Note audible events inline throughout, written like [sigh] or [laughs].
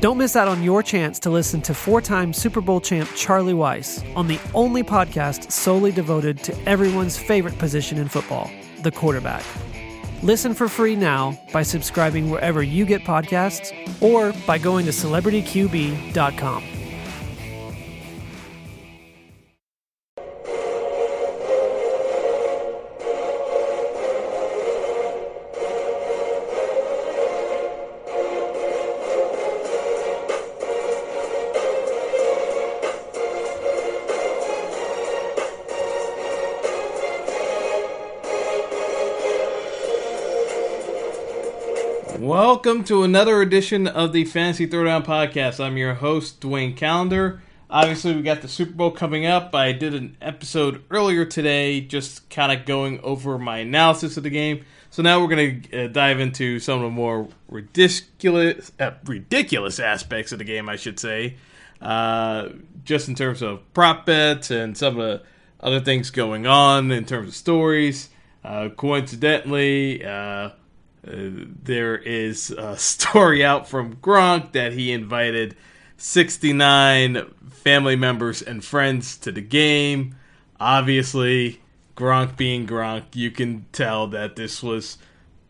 Don't miss out on your chance to listen to four time Super Bowl champ Charlie Weis on the only podcast solely devoted to everyone's favorite position in football, the quarterback. Listen for free now by subscribing wherever you get podcasts or by going to celebrityqb.com. Welcome to another edition of the Fantasy Throwdown Podcast. I'm your host, Dwayne Calendar. Obviously, we got the Super Bowl coming up. I did an episode earlier today just kind of going over my analysis of the game. So now we're going to uh, dive into some of the more ridiculous, uh, ridiculous aspects of the game, I should say. Uh, just in terms of prop bets and some of the other things going on in terms of stories. Uh, coincidentally, uh, there is a [laughs] story out from Gronk that he invited 69 family members and friends to the game. Obviously, Gronk being Gronk, you can tell that this was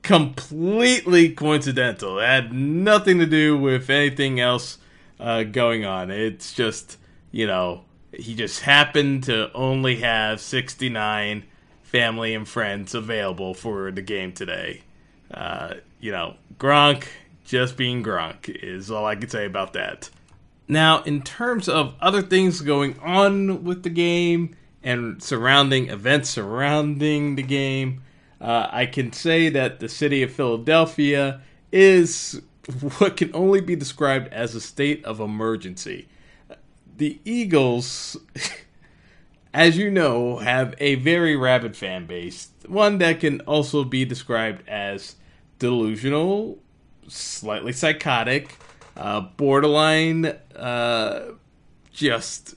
completely coincidental. It had nothing to do with anything else uh, going on. It's just, you know, he just happened to only have 69 family and friends available for the game today. Uh, you know, Gronk just being Gronk is all I can say about that. Now, in terms of other things going on with the game and surrounding events surrounding the game, uh, I can say that the city of Philadelphia is [laughs] what can only be described as a state of emergency. The Eagles, [laughs] as you know, have a very rabid fan base, one that can also be described as delusional, slightly psychotic, uh, borderline, uh, just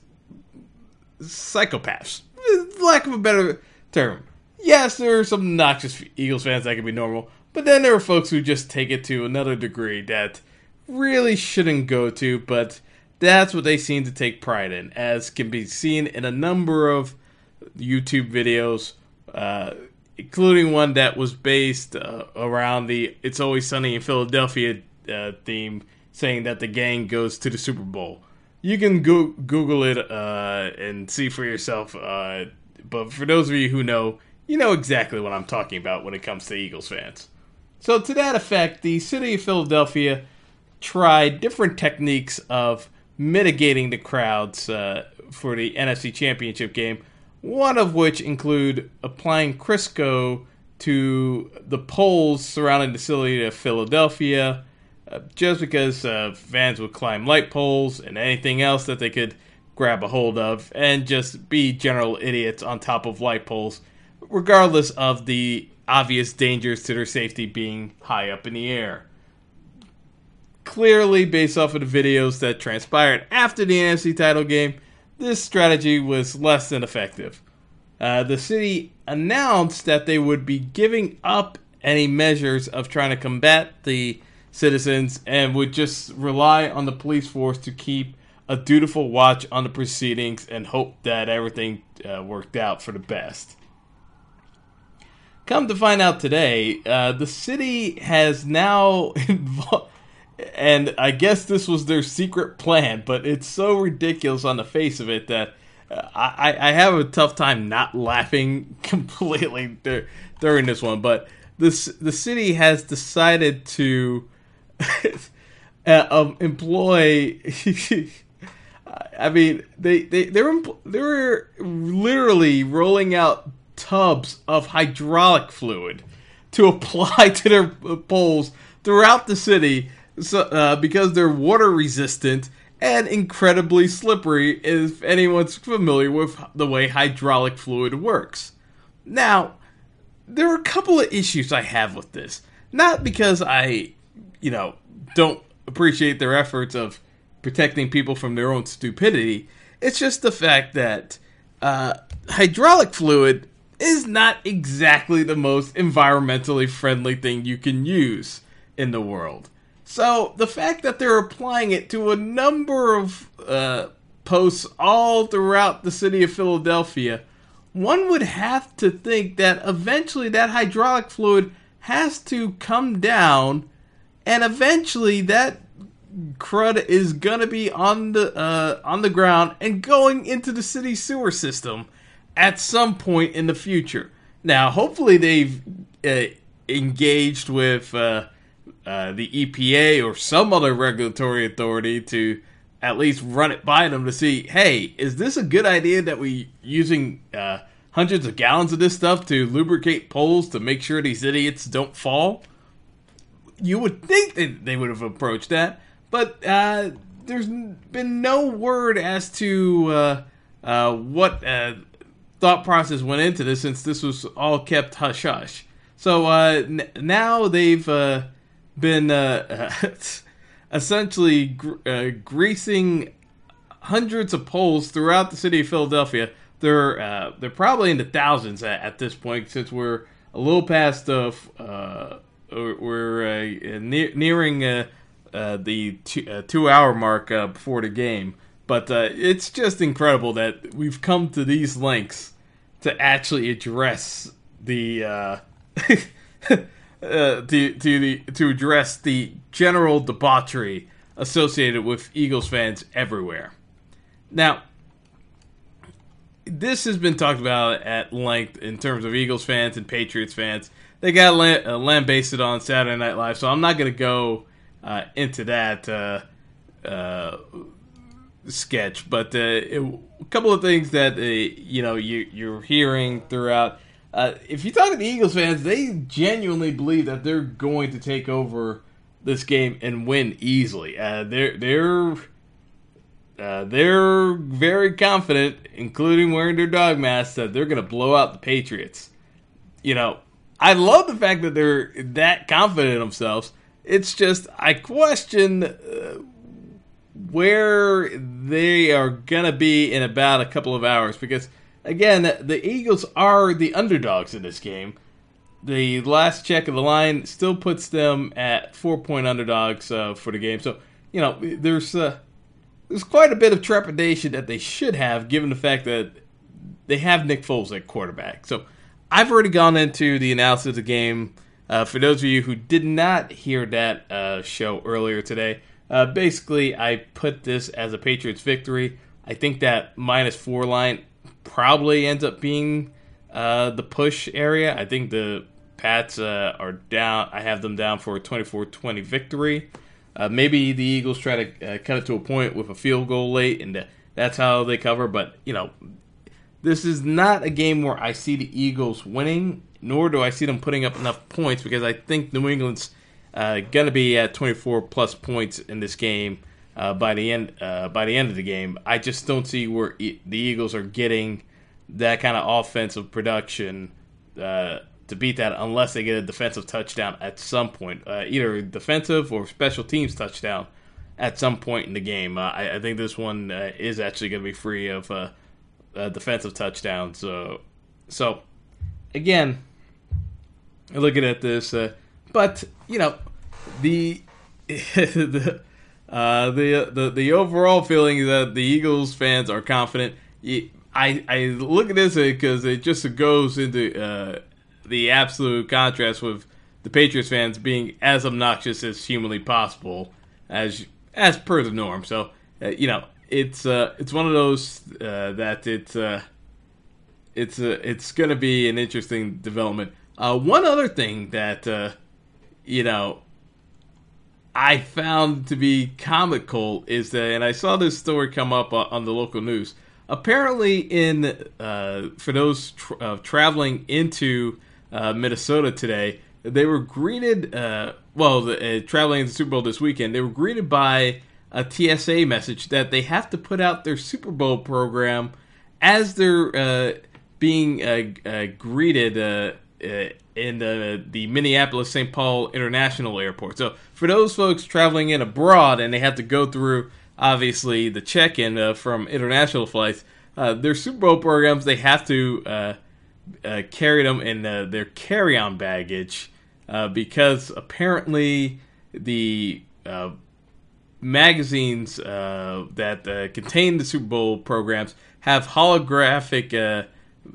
psychopaths. Lack of a better term. Yes, there are some noxious Eagles fans that can be normal, but then there are folks who just take it to another degree that really shouldn't go to, but that's what they seem to take pride in, as can be seen in a number of YouTube videos. Uh, including one that was based uh, around the "It's Always Sunny in Philadelphia" uh, theme, saying that the gang goes to the Super Bowl. You can go- Google it uh, and see for yourself. Uh, but for those of you who know, you know exactly what I'm talking about when it comes to Eagles fans. So, to that effect, the city of Philadelphia tried different techniques of mitigating the crowds uh, for the NFC Championship game one of which include applying Crisco to the poles surrounding the city of Philadelphia, uh, just because uh, fans would climb light poles and anything else that they could grab a hold of, and just be general idiots on top of light poles, regardless of the obvious dangers to their safety being high up in the air. Clearly, based off of the videos that transpired after the NFC title game, this strategy was less than effective. Uh, the city announced that they would be giving up any measures of trying to combat the citizens and would just rely on the police force to keep a dutiful watch on the proceedings and hope that everything uh, worked out for the best. Come to find out today, uh, the city has now [laughs] involved and I guess this was their secret plan, but it's so ridiculous on the face of it that uh, I, I have a tough time not laughing [laughs] completely during this one. But this the city has decided to [laughs] uh, um, employ. [laughs] I mean, they they they're they're literally rolling out tubs of hydraulic fluid to apply to their poles throughout the city so, uh, because they're water resistant and incredibly slippery if anyone's familiar with the way hydraulic fluid works. Now, there are a couple of issues I have with this. Not because I, you know, don't appreciate their efforts of protecting people from their own stupidity. It's just the fact that uh, hydraulic fluid is not exactly the most environmentally friendly thing you can use in the world. So the fact that they're applying it to a number of uh, posts all throughout the city of Philadelphia, one would have to think that eventually that hydraulic fluid has to come down, and eventually that crud is gonna be on the uh, on the ground and going into the city sewer system at some point in the future. Now, hopefully, they've uh, engaged with uh, the EPA or some other regulatory authority to at least run it by them to see, hey, is this a good idea that we using uh, hundreds of gallons of this stuff to lubricate poles to make sure these idiots don't fall? You would think that they would have approached that, but uh, there's been no word as to uh, uh, what thought process went into this, since this was all kept hush hush. So uh, n- now they've uh, been [laughs] essentially gr- greasing hundreds of poles throughout the city of Philadelphia. They're they're probably in the thousands at, at, this point, since we're a little past the we're ne- nearing uh, the two, uh, two, hour mark uh, before the game. But uh, it's just incredible that we've come to these lengths to actually address the [laughs] uh, to to the to address the general debauchery associated with Eagles fans everywhere. Now, this has been talked about at length in terms of Eagles fans and Patriots fans. They got lambasted on Saturday Night Live, so I'm not going to go uh, into that uh, uh, sketch. But uh, it, a couple of things that uh, you know you, you're hearing throughout. Uh, if you talk to the Eagles fans, they genuinely believe that they're going to take over this game and win easily. they're they're uh, they're very confident, including wearing their dog masks, that they're going to blow out the Patriots. You know, I love the fact that they're that confident in themselves. It's just I question uh, where they are gonna be in about a couple of hours because again the Eagles are the underdogs in this game. The last check of the line still puts them at four point underdogs uh, for the game. So you know there's uh, there's quite a bit of trepidation that they should have given the fact that they have Nick Foles at quarterback. So I've already gone into the analysis of the game uh, for those of you who did not hear that uh, show earlier today, uh, basically I put this as a Patriots victory. I think that minus four line probably ends up being uh, the push area. I think the Pats uh, are down. I have them down for a 24-20 victory. Uh, maybe the Eagles try to cut it to a point with a field goal late, and that's how they cover. But you know, this is not a game where I see the Eagles winning nor do I see them putting up enough points because I think New England's uh, going to be at 24 plus points in this game uh, by the end uh, by the end of the game. I just don't see where e- the Eagles are getting that kind of offensive production uh, to beat that unless they get a defensive touchdown at some point, uh, either defensive or special teams touchdown at some point in the game. Uh, I, I, think this one is actually going to be free of defensive touchdowns. So, so again looking at this, uh, but you know, the [laughs] the, uh, the the the overall feeling is that the Eagles fans are confident. I I look at this because it just goes into uh, the absolute contrast with the Patriots fans being as obnoxious as humanly possible, as as per the norm. So uh, you know, it's uh, it's one of those uh, that it's uh, it's it's going to be an interesting development. One other thing that you know I found to be comical is that, and I saw this story come up uh, on the local news. Apparently, in uh, for those tra- uh, traveling into uh, Minnesota today, they were greeted. well, the, traveling into Super Bowl this weekend, they were greeted by a TSA message that they have to put out their Super Bowl program as they're being greeted uh, in the the Minneapolis St. Paul International Airport. So for those folks traveling in abroad and they have to go through obviously the check-in uh, from international flights, uh, their Super Bowl programs they have to uh, uh carry them in their carry-on baggage uh, because apparently the uh, magazines uh, that uh, contain the Super Bowl programs have holographic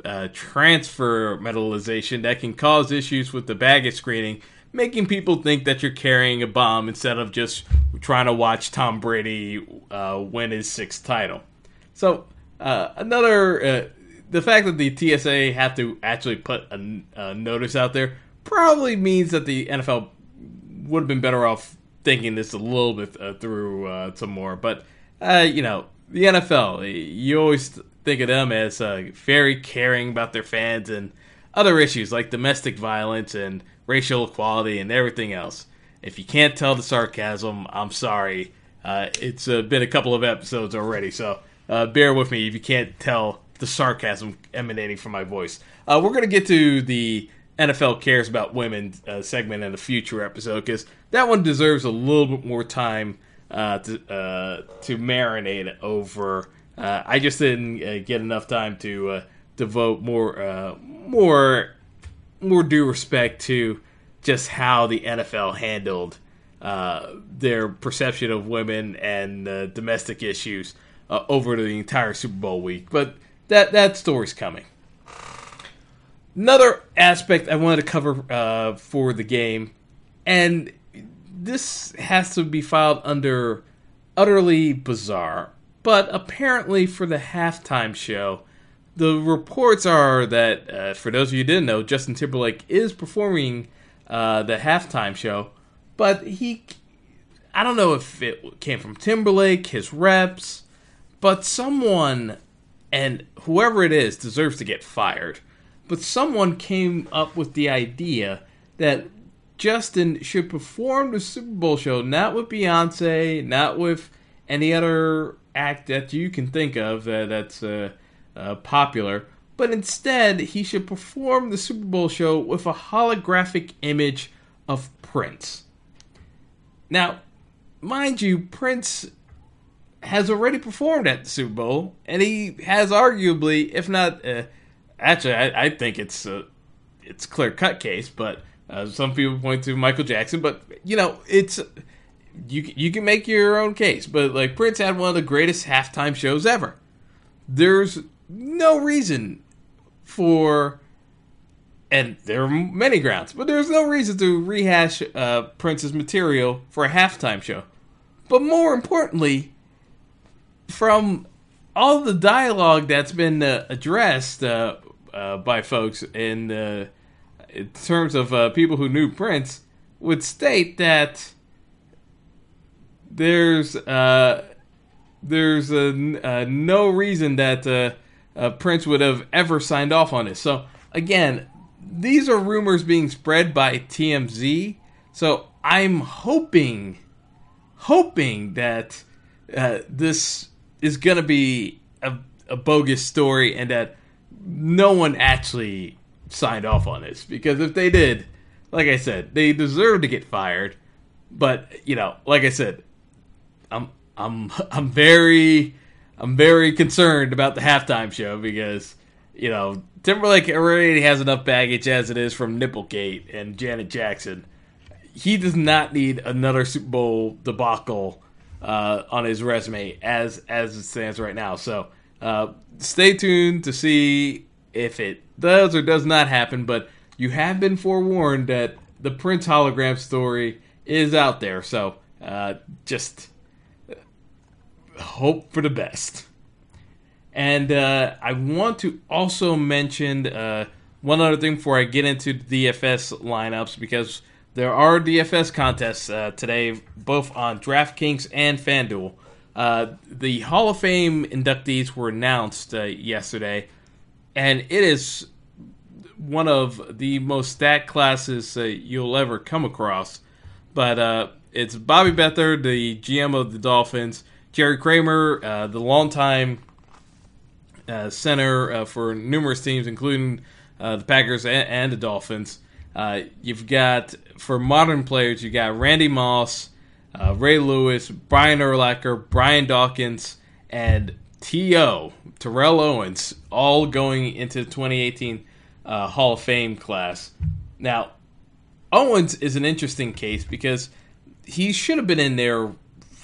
uh, transfer metallization that can cause issues with the baggage screening, making people think that you're carrying a bomb instead of just trying to watch Tom Brady uh, win his sixth title. So uh, another, uh, the fact that the TSA have to actually put a, a notice out there probably means that the NFL would have been better off thinking this a little bit uh, through uh, some more. But uh, you know, the NFL, you always think of them as uh, very caring about their fans and other issues like domestic violence and racial equality and everything else. If you can't tell the sarcasm, I'm sorry. Uh, it's uh, been a couple of episodes already, so bear with me if you can't tell the sarcasm emanating from my voice. we're going to get to the NFL cares about women uh, segment in a future episode because that one deserves a little bit more time uh, to uh, to marinate over. Uh, I just didn't uh, get enough time to uh, devote more more more due respect to just how the NFL handled their perception of women and domestic issues over the entire Super Bowl week. But that that story's coming. Another aspect I wanted to cover uh, for the game, and this has to be filed under utterly bizarre, but apparently for the halftime show, the reports are that, uh, for those of you who didn't know, Justin Timberlake is performing uh, the halftime show, but he, I don't know if it came from Timberlake, his reps, but someone, and whoever it is, deserves to get fired but someone came up with the idea that Justin should perform the Super Bowl show not with Beyonce, not with any other act that you can think of uh, that's uh, uh, popular, but instead he should perform the Super Bowl show with a holographic image of Prince. Now, mind you, Prince has already performed at the Super Bowl, and he has arguably, if not uh, Actually, I, I think it's a it's clear cut case, but uh, some people point to Michael Jackson. But you know, it's you you can make your own case. But like Prince had one of the greatest halftime shows ever. There's no reason for, and there are many grounds, but there's no reason to rehash uh, Prince's material for a halftime show. But more importantly, from all the dialogue that's been uh, addressed uh, uh, by folks in, uh, in terms of uh, people who knew Prince would state that there's uh, there's a, no reason that uh, Prince would have ever signed off on this. So again, these are rumors being spread by TMZ. So I'm hoping, hoping that uh, this is going to be a, a bogus story and that no one actually signed off on this because if they did, like I said, they deserve to get fired. But you know, like I said, I'm I'm [laughs] I'm very I'm very concerned about the halftime show because you know Timberlake already has enough baggage as it is from Nipplegate and Janet Jackson. He does not need another Super Bowl debacle uh, on his resume as as it stands right now. So uh, stay tuned to see if it does or does not happen, but you have been forewarned that the Prince hologram story is out there, so uh, just hope for the best. And uh, I want to also mention uh, one other thing before I get into DFS lineups because there are DFS contests uh, today, both on DraftKings and FanDuel. Uh, the Hall of Fame inductees were announced uh, yesterday, and it is one of the most stacked classes uh, you'll ever come across. But it's Bobby Beathard, the GM of the Dolphins, Jerry Kramer, uh, the longtime uh, center for numerous teams, including the Packers and, and the Dolphins. you've got, for modern players, you got Randy Moss uh, Ray Lewis, Brian Urlacher, Brian Dawkins, and T.O. Terrell Owens, all going into the 2018 uh, Hall of Fame class. Now, Owens is an interesting case because he should have been in there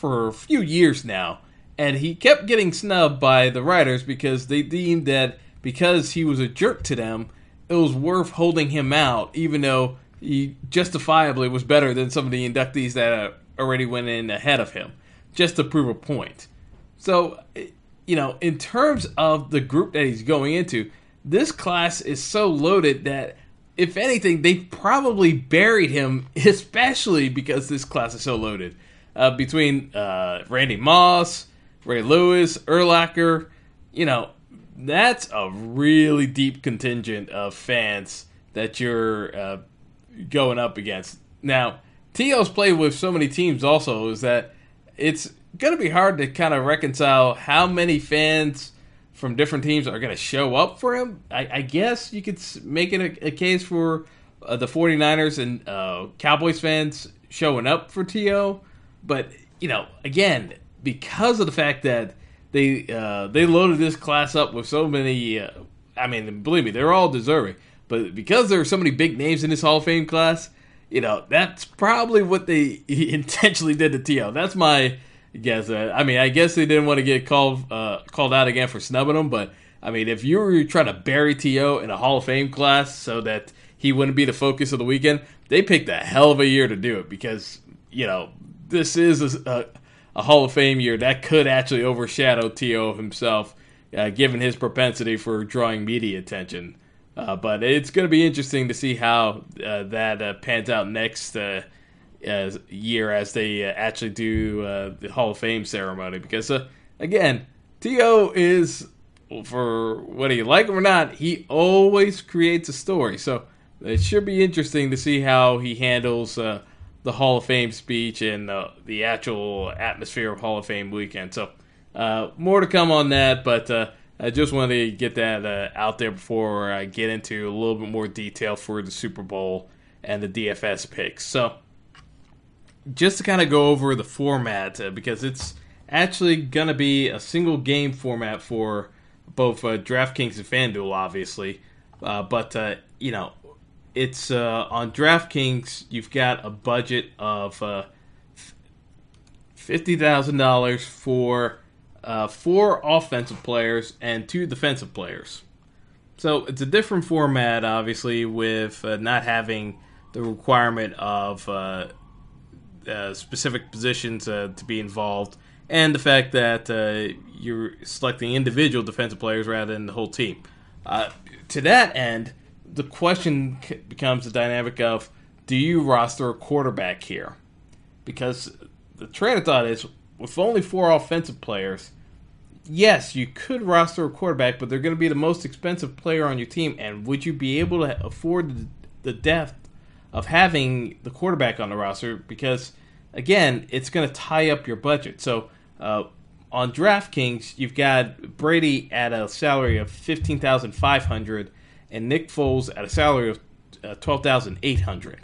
for a few years now, and he kept getting snubbed by the writers because they deemed that because he was a jerk to them, it was worth holding him out, even though he justifiably was better than some of the inductees that uh, already went in ahead of him, just to prove a point. So, you know, in terms of the group that he's going into, this class is so loaded that if anything, they probably buried him, [laughs] especially because this class is so loaded. Uh, between uh, Randy Moss, Ray Lewis, Urlacher, you know, that's a really deep contingent of fans that you're uh, going up against. Now, T.O.'s played with so many teams also is that it's going to be hard to kind of reconcile how many fans from different teams are going to show up for him. I, I, guess you could make it a, a case for uh, the 49ers and uh, Cowboys fans showing up for T.O., but, you know, again, because of the fact that they uh, they loaded this class up with so many. Uh, I mean, believe me, they're all deserving. But because there are so many big names in this Hall of Fame class, you know that's probably what they [laughs] intentionally did to T.O. That's my guess. Uh, I mean, I guess they didn't want to get called uh, called out again for snubbing him. But I mean, if you were trying to bury T.O. in a Hall of Fame class so that he wouldn't be the focus of the weekend, they picked a hell of a year to do it because you know this is a, a Hall of Fame year, that could actually overshadow T.O. himself, uh, given his propensity for drawing media attention. Uh, but it's going to be interesting to see how uh, that uh, pans out next uh, year as they uh, actually do the Hall of Fame ceremony. Because, again, T.O. is, for whether you like him or not, he always creates a story. So it should be interesting to see how he handles the Hall of Fame speech and uh, the actual atmosphere of Hall of Fame weekend. So, uh, more to come on that, but uh, I just wanted to get that uh, out there before I get into a little bit more detail for the Super Bowl and the DFS picks. So, just to kind of go over the format, uh, because it's actually going to be a single game format for both uh, DraftKings and FanDuel, obviously. but, you know, it's uh, on DraftKings. You've got a budget of uh, fifty thousand dollars for uh, four offensive players and two defensive players. So it's a different format, obviously, with uh, not having the requirement of uh, uh, specific positions to be involved, and the fact that you're selecting individual defensive players rather than the whole team. to that end the question becomes the dynamic of do you roster a quarterback here? Because the train of thought is with only four offensive players, yes, you could roster a quarterback, but they're going to be the most expensive player on your team. And would you be able to afford the depth of having the quarterback on the roster? Because again, it's going to tie up your budget. So uh, on DraftKings, you've got Brady at a salary of fifteen thousand five hundred and Nick Foles at a salary of uh, twelve thousand eight hundred.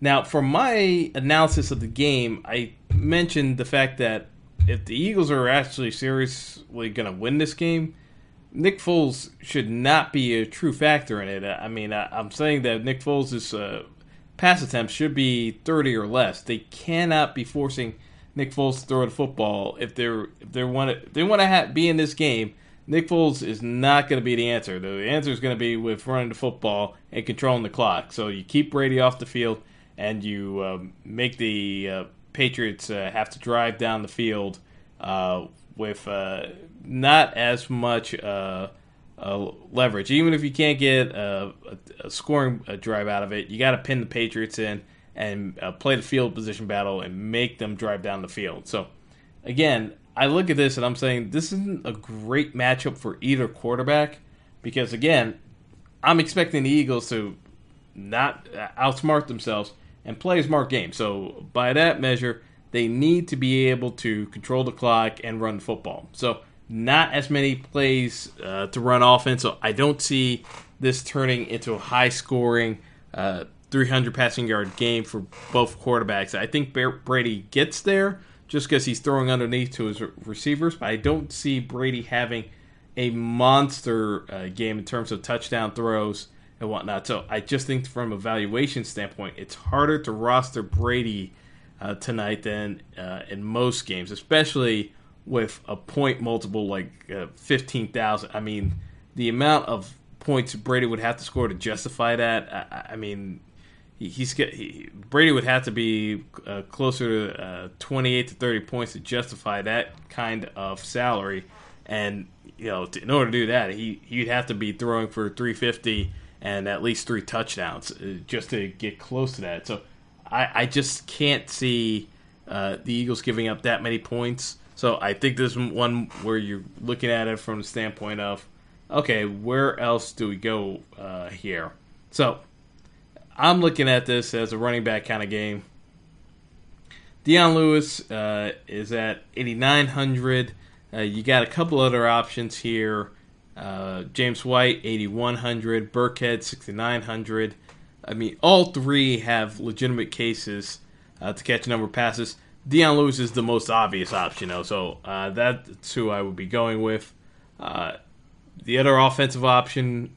Now, for my analysis of the game, I mentioned the fact that if the Eagles are actually seriously going to win this game, Nick Foles should not be a true factor in it. I mean, I, am saying that Nick Foles' uh, pass attempts should be 30 or less. They cannot be forcing Nick Foles to throw the football if they're if they want to they want to be in this game Nick Foles is not going to be the answer. The answer is going to be with running the football and controlling the clock. So you keep Brady off the field and you um, make the uh, Patriots uh, have to drive down the field uh, with uh, not as much uh, uh, leverage. Even if you can't get a, a scoring drive out of it, you got to pin the Patriots in and play the field position battle and make them drive down the field. So again, I look at this and I'm saying this isn't a great matchup for either quarterback because again, I'm expecting the Eagles to not outsmart themselves and play a smart game. So by that measure, they need to be able to control the clock and run football. So not as many plays uh, to run offense. So I don't see this turning into a high scoring, uh, 300 passing yard game for both quarterbacks. I think Brady gets there, just because he's throwing underneath to his receivers. But I don't see Brady having a monster uh, game in terms of touchdown throws and whatnot. So I just think from a valuation standpoint, it's harder to roster Brady uh, tonight than uh, in most games, especially with a point multiple like uh, 15,000. I mean, the amount of points Brady would have to score to justify that, I, I mean, he, he's he, Brady would have to be uh, closer to uh, 28 to 30 points to justify that kind of salary. And, you know, to, in order to do that, he, he'd have to be throwing for 350 and at least three touchdowns uh, just to get close to that. So I, I just can't see uh, the Eagles giving up that many points. So I think this is one where you're looking at it from the standpoint of, okay, where else do we go uh, here? So I'm looking at this as a running back kind of game. Dion Lewis uh, is at 8,900. Uh, you got a couple other options here. Uh, James White, 8,100. Burkhead, 6,900. I mean, all three have legitimate cases uh, to catch a number of passes. Dion Lewis is the most obvious option, though, so uh, that's who I would be going with. Uh, the other offensive option,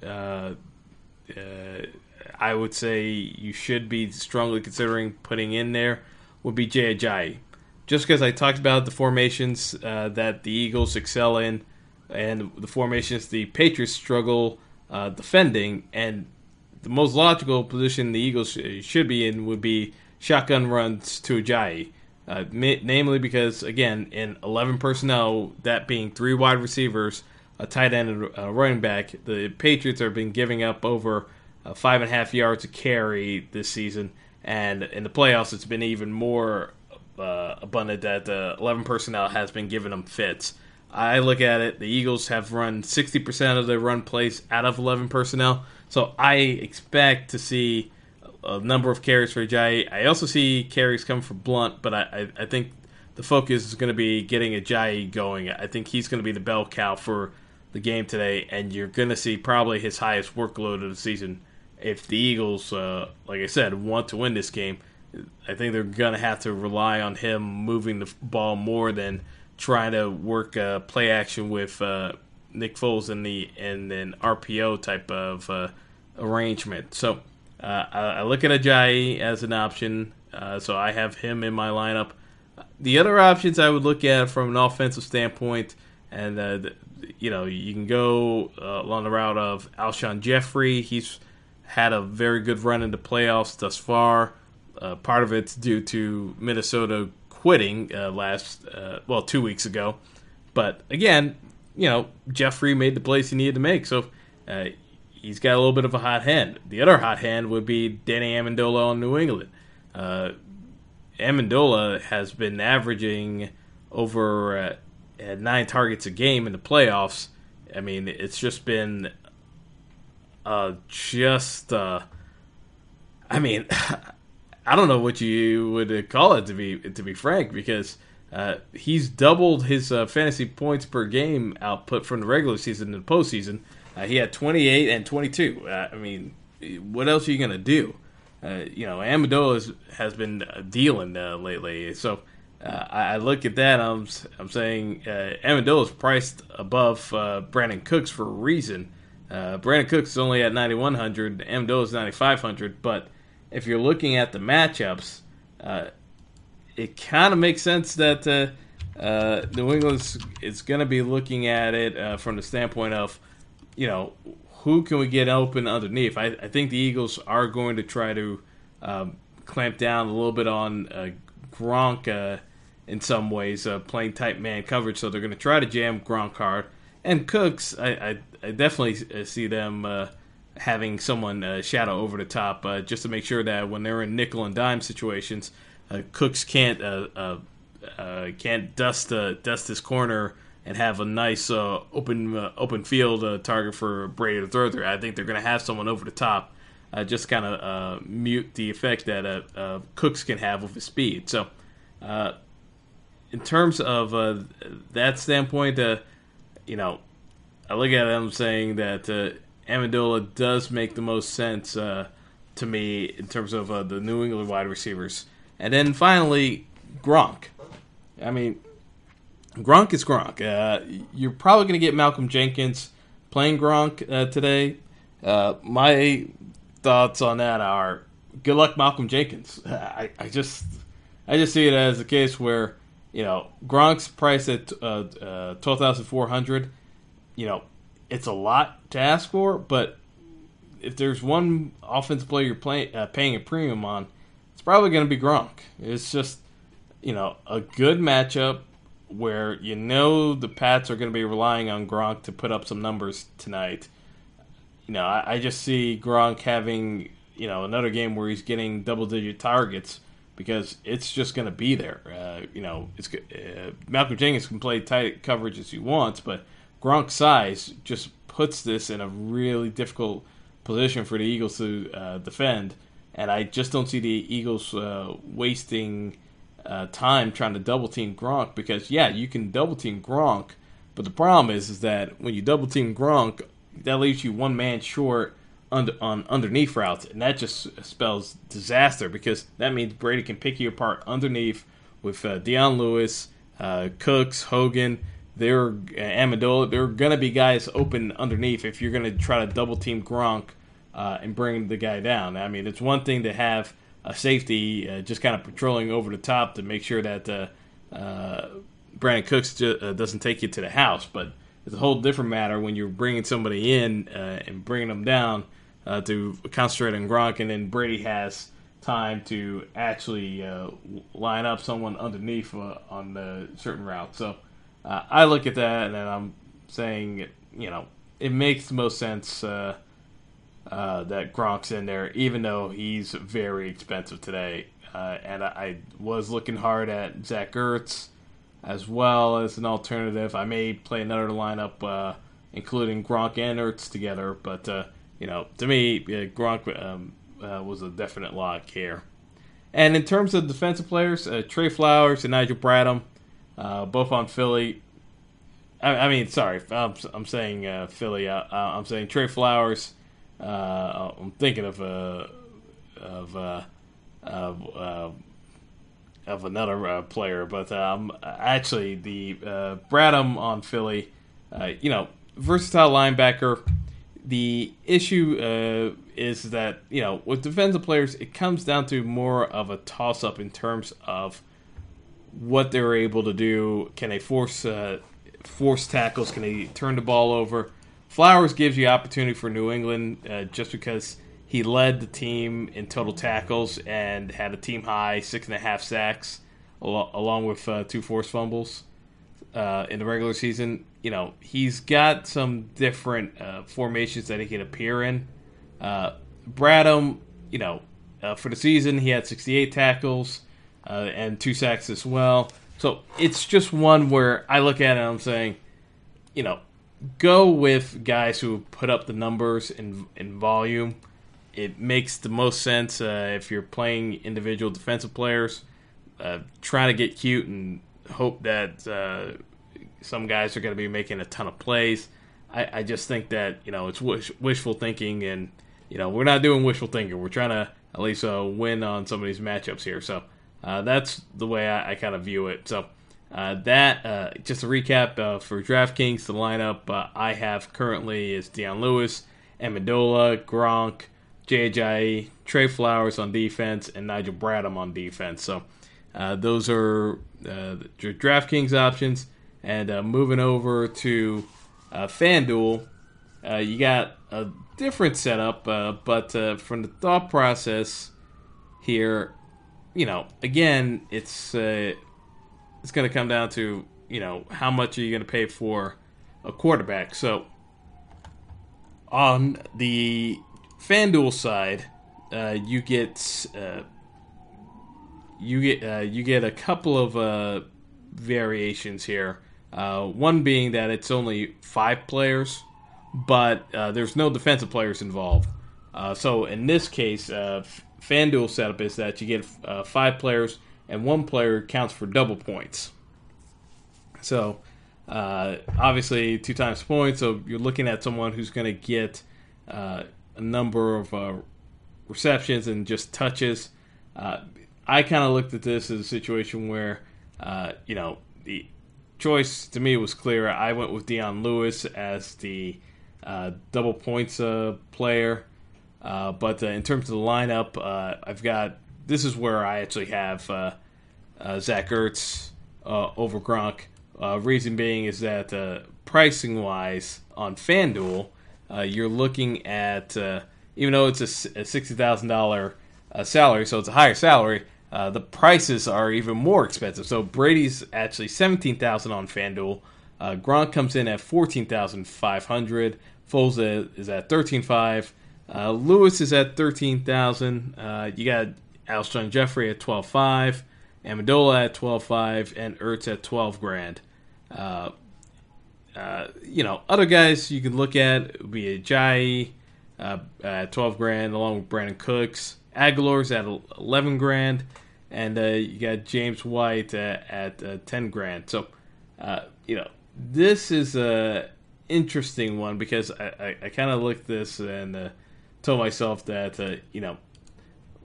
I would say you should be strongly considering putting in there, would be Jay Ajayi. Just because I talked about the formations uh, that the Eagles excel in, and the formations the Patriots struggle defending, and the most logical position the Eagles should be in would be shotgun runs to Ajayi. Uh, namely because, again, in 11 personnel, that being three wide receivers, a tight end, and a running back, the Patriots have been giving up over uh, five and a half yards a carry this season. And in the playoffs, it's been even more uh, abundant that the 11 personnel has been giving them fits. I look at it, the Eagles have run 60% of their run plays out of 11 personnel. So I expect to see a number of carries for Ajayi. I also see carries come for Blount, but I, I, I think the focus is going to be getting Ajayi going. I think he's going to be the bell cow for the game today, and you're going to see probably his highest workload of the season. If the Eagles, uh, like I said, want to win this game, I think they're going to have to rely on him moving the ball more than trying to work uh, play action with uh, Nick Foles in the in an RPO type of uh, arrangement. So uh, I, I, look at Ajayi as an option. Uh, so I have him in my lineup. The other options I would look at from an offensive standpoint, and uh, the, you know you can go along the route of Alshon Jeffery. He's had a very good run into playoffs thus far. Uh, part of it's due to Minnesota quitting last well two weeks ago. But again, you know, Jeffery made the plays he needed to make, so uh, he's got a little bit of a hot hand. The other hot hand would be Danny Amendola on New England. Uh, Amendola has been averaging over uh, nine targets a game in the playoffs. I mean, it's just been uh, just. Uh, I mean, [laughs] I don't know what you would call it to be to be frank, because uh, he's doubled his uh, fantasy points per game output from the regular season to the postseason. Uh, he had 28 and 22. Uh, I mean, what else are you to do? Uh, you know, Amendola has been dealing lately. So I, I, look at that. I'm, I'm saying uh, Amendola is priced above Brandin Cooks for a reason. Brandin Cooks is only at 9,100. Amendola is 9,500. But if you're looking at the matchups, it kind of makes sense that uh, uh, New England is going to be looking at it uh, from the standpoint of, you know, who can we get open underneath? I, I think the Eagles are going to try to um, clamp down a little bit on uh, Gronk uh, in some ways, uh, playing tight man coverage. So they're going to try to jam Gronk hard. And Cooks, I, I, I definitely uh, see them uh, having someone uh, shadow over the top just to make sure that when they're in nickel and dime situations – uh, Cooks can't uh, uh, uh, can't dust dust his corner and have a nice open open field target for Brady to throw through. I think they're going to have someone over the top, just kind of mute the effect that Cooks can have with his speed. So, in terms of that standpoint, you know, I look at them saying that uh, Amendola does make the most sense uh, to me in terms of uh, the New England wide receivers. And then finally, Gronk. I mean, Gronk is Gronk. Uh, you're probably going to get Malcolm Jenkins playing Gronk uh, today. Uh, my thoughts on that are good luck, Malcolm Jenkins. [laughs] I, I just, I just see it as a case where you know Gronk's price at uh, uh, twelve thousand four hundred. You know, it's a lot to ask for, but if there's one offensive player you're play, uh, paying a premium on, it's probably going to be Gronk. It's just you know a good matchup where you know the Pats are going to be relying on Gronk to put up some numbers tonight. You know, I, I just see Gronk having you know another game where he's getting double digit targets because it's just going to be there. Uh, you know, it's uh, Malcolm Jenkins can play tight coverage as he wants, but Gronk's size just puts this in a really difficult position for the Eagles to uh, defend. And I just don't see the Eagles uh, wasting uh, time trying to double team Gronk because yeah, you can double team Gronk, but the problem is is that when you double team Gronk, that leaves you one man short under, on underneath routes, and that just spells disaster because that means Brady can pick you apart underneath with uh, Dion Lewis, uh, Cooks, Hogan. They're uh, Amendola. There are gonna be guys open underneath if you're gonna try to double team Gronk uh, and bring the guy down. I mean, it's one thing to have a safety uh, just kind of patrolling over the top to make sure that uh, uh, Brandin Cooks ju- uh, doesn't take you to the house, but it's a whole different matter when you're bringing somebody in uh, and bringing them down uh, to concentrate on Gronk, and then Brady has time to actually uh, line up someone underneath uh, on the certain route. So uh, I look at that and then I'm saying, you know, it makes the most sense uh, uh, that Gronk's in there, even though he's very expensive today. Uh, and I, I was looking hard at Zach Ertz as well as an alternative. I may play another lineup, including Gronk and Ertz together, but you know, to me, Gronk um, uh, was a definite lock here. And in terms of defensive players, uh, Trey Flowers and Nigel Bradham, uh, both on Philly. I, I, mean, sorry, I'm, I'm saying uh, Philly. Uh, uh, I'm saying Trey Flowers. I'm thinking of of of, of another player, but um, actually the Bradham on Philly. you know, versatile linebacker the issue uh, is that you know with defensive players, it comes down to more of a toss up in terms of what they're able to do. Can they force uh, force tackles? Can they turn the ball over? Flowers gives you opportunity for New England uh, just because he led the team in total tackles and had a team high six and a half sacks, along with uh, two forced fumbles uh, in the regular season you know, he's got some different uh, formations that he can appear in. Uh, Bradham, you know, uh, for the season, he had 68 tackles uh, and two sacks as well. So it's just one where I look at it and I'm saying, you know, go with guys who put up the numbers in, in volume. It makes the most sense uh, if you're playing individual defensive players. Uh, try to get cute and hope that some guys are going to be making a ton of plays. I, I just think that you know it's wish, wishful thinking, and you know we're not doing wishful thinking. We're trying to at least uh, win on some of these matchups here. So uh, that's the way I, I kind of view it. So uh, that uh, just a recap uh, for DraftKings. The lineup uh, I have currently is Dion Lewis, Amendola, Gronk, J.J. Trey Flowers on defense, and Nigel Bradham on defense. So those are the DraftKings options. And uh, moving over to uh, FanDuel, uh, you got a different setup, uh, but uh, from the thought process here, you know, again, it's uh, it's going to come down to you know how much are you going to pay for a quarterback. So on the FanDuel side, you get you get you get a couple of variations here. Uh, one being that it's only five players, but uh, there's no defensive players involved. Uh, so in this case, uh, FanDuel setup is that you get uh, five players and one player counts for double points. So uh, obviously two times points. So you're looking at someone who's going to get a number of receptions and just touches. I kind of looked at this as a situation where you know the choice to me was clear. I went with Dion Lewis as the uh, double points uh, player. Uh, but uh, in terms of the lineup, uh, I've got this is where I actually have uh, Zach Ertz over Gronk. Reason being is that pricing wise on FanDuel, you're looking at even though it's a, a sixty thousand dollar salary, so it's a higher salary. The prices are even more expensive. So Brady's actually seventeen thousand on FanDuel. Gronk comes in at fourteen thousand five hundred. Foles is at thirteen five. Uh, Lewis is at thirteen thousand. Uh, you got Alshon Jeffery at twelve five, Amendola at twelve five, and Ertz at twelve grand. Uh, uh, you know, other guys you can look at would be Ajayi uh, at twelve grand, along with Brandin Cooks. Agholor's at eleven grand, and uh, you got James White at ten grand. So, you know, this is a interesting one because I, I, I kind of looked this and told myself that uh, you know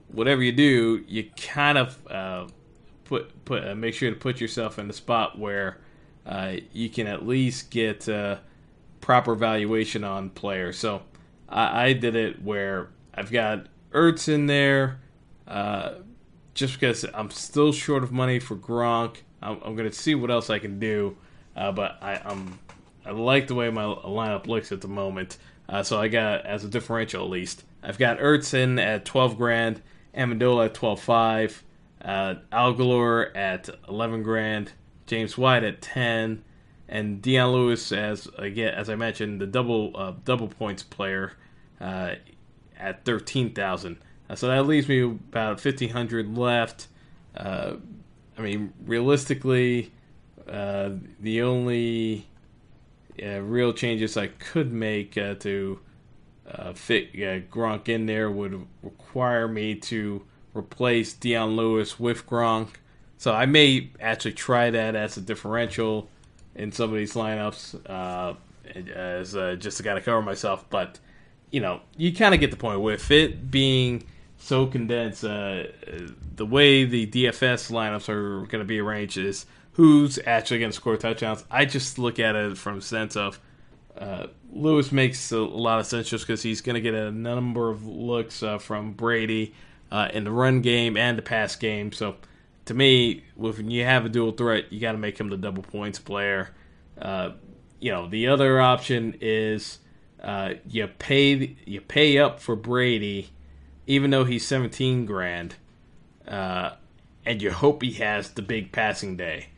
whatever you do, you kind of uh, put put uh, make sure to put yourself in the spot where uh, you can at least get uh, proper valuation on players. So I, I, did it where I've got Ertz in there. Uh, just because I'm still short of money for Gronk, I'm, I'm going to see what else I can do. but I, I'm I like the way my lineup looks at the moment. Uh, so I got as a differential at least. I've got Ertz in at 12 grand, Amendola at 12.5, uh, Agholor at 11 grand, James White at 10, and Dion Lewis as again as I mentioned the double uh, double points player uh, at 13,000. Uh, so that leaves me about 1,500 left. Uh, I mean, realistically, uh, the only uh, real changes I could make uh, to uh, fit Gronk in there would require me to replace Dion Lewis with Gronk. So I may actually try that as a differential in some of these lineups as just to kind of cover myself. But you know, you kind of get the point with it being so condensed. Uh, the way the DFS lineups are going to be arranged is who's actually going to score touchdowns. I just look at it from a sense of uh, Lewis makes a lot of sense just because he's going to get a number of looks uh, from Brady uh, in the run game and the pass game. So to me, when you have a dual threat, you got to make him the double points player. Uh, you know, the other option is uh, you pay you pay up for Brady, even though he's seventeen grand, uh, and you hope he has the big passing day.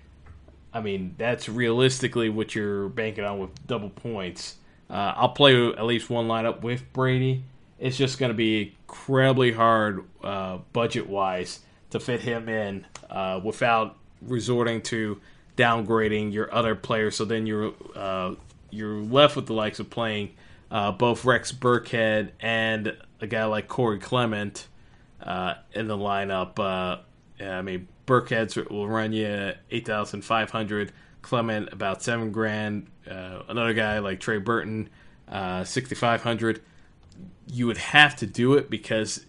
I mean, that's realistically what you're banking on with double points. Uh, I'll play at least one lineup with Brady. It's just going to be incredibly hard uh, budget wise to fit him in uh, without resorting to downgrading your other players. So then you're uh, you're left with the likes of playing uh, both Rex Burkhead and a guy like Corey Clement uh, in the lineup. I mean, Burkhead will run you eight thousand five hundred. Clement about seven grand. Uh, another guy like Trey Burton, uh, sixty five hundred. You would have to do it because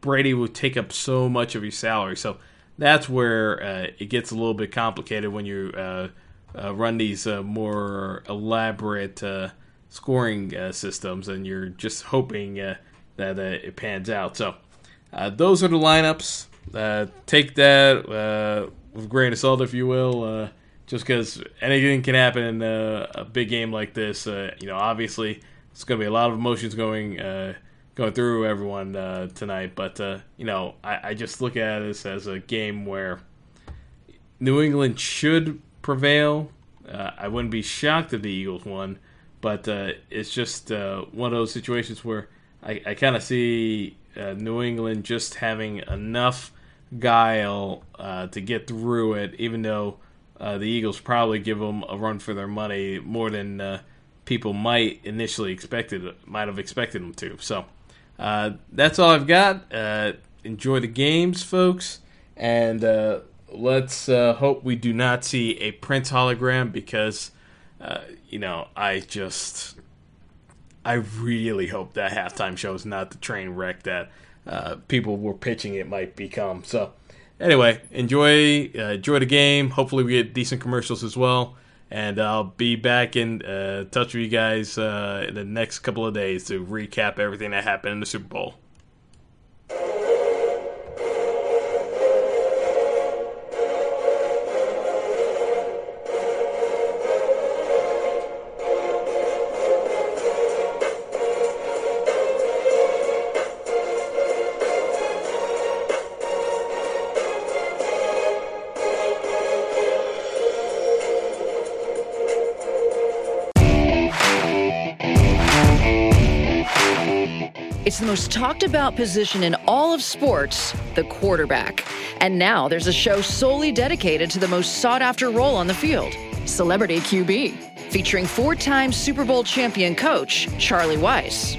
Brady would take up so much of your salary. So that's where uh, it gets a little bit complicated when you uh, uh, run these uh, more elaborate scoring systems, and you're just hoping that it pans out. So those are the lineups uh, take that uh, with a grain of salt, if you will. Uh, just because anything can happen in a, big game like this. Uh, you know, obviously, it's going to be a lot of emotions going uh, going through everyone uh, tonight. But you know, I, I, just look at this as a game where New England should prevail. I wouldn't be shocked if the Eagles won, but it's just one of those situations where I, I kind of see New England just having enough guile uh, to get through it, even though uh, the Eagles probably give them a run for their money more than uh, people might initially expected might have expected them to. So uh, that's all I've got. Uh, enjoy the games, folks, and uh, let's hope we do not see a Prince hologram because you know I just. I really hope that halftime show is not the train wreck that uh, people were pitching it might become. So, anyway, enjoy uh, enjoy the game. Hopefully, we get decent commercials as well. And I'll be back in uh, touch with you guys uh, in the next couple of days to recap everything that happened in the Super Bowl. Most talked about position in all of sports, the quarterback. And now there's a show solely dedicated to the most sought after role on the field Celebrity QB, featuring four time Super Bowl champion coach Charlie Weis.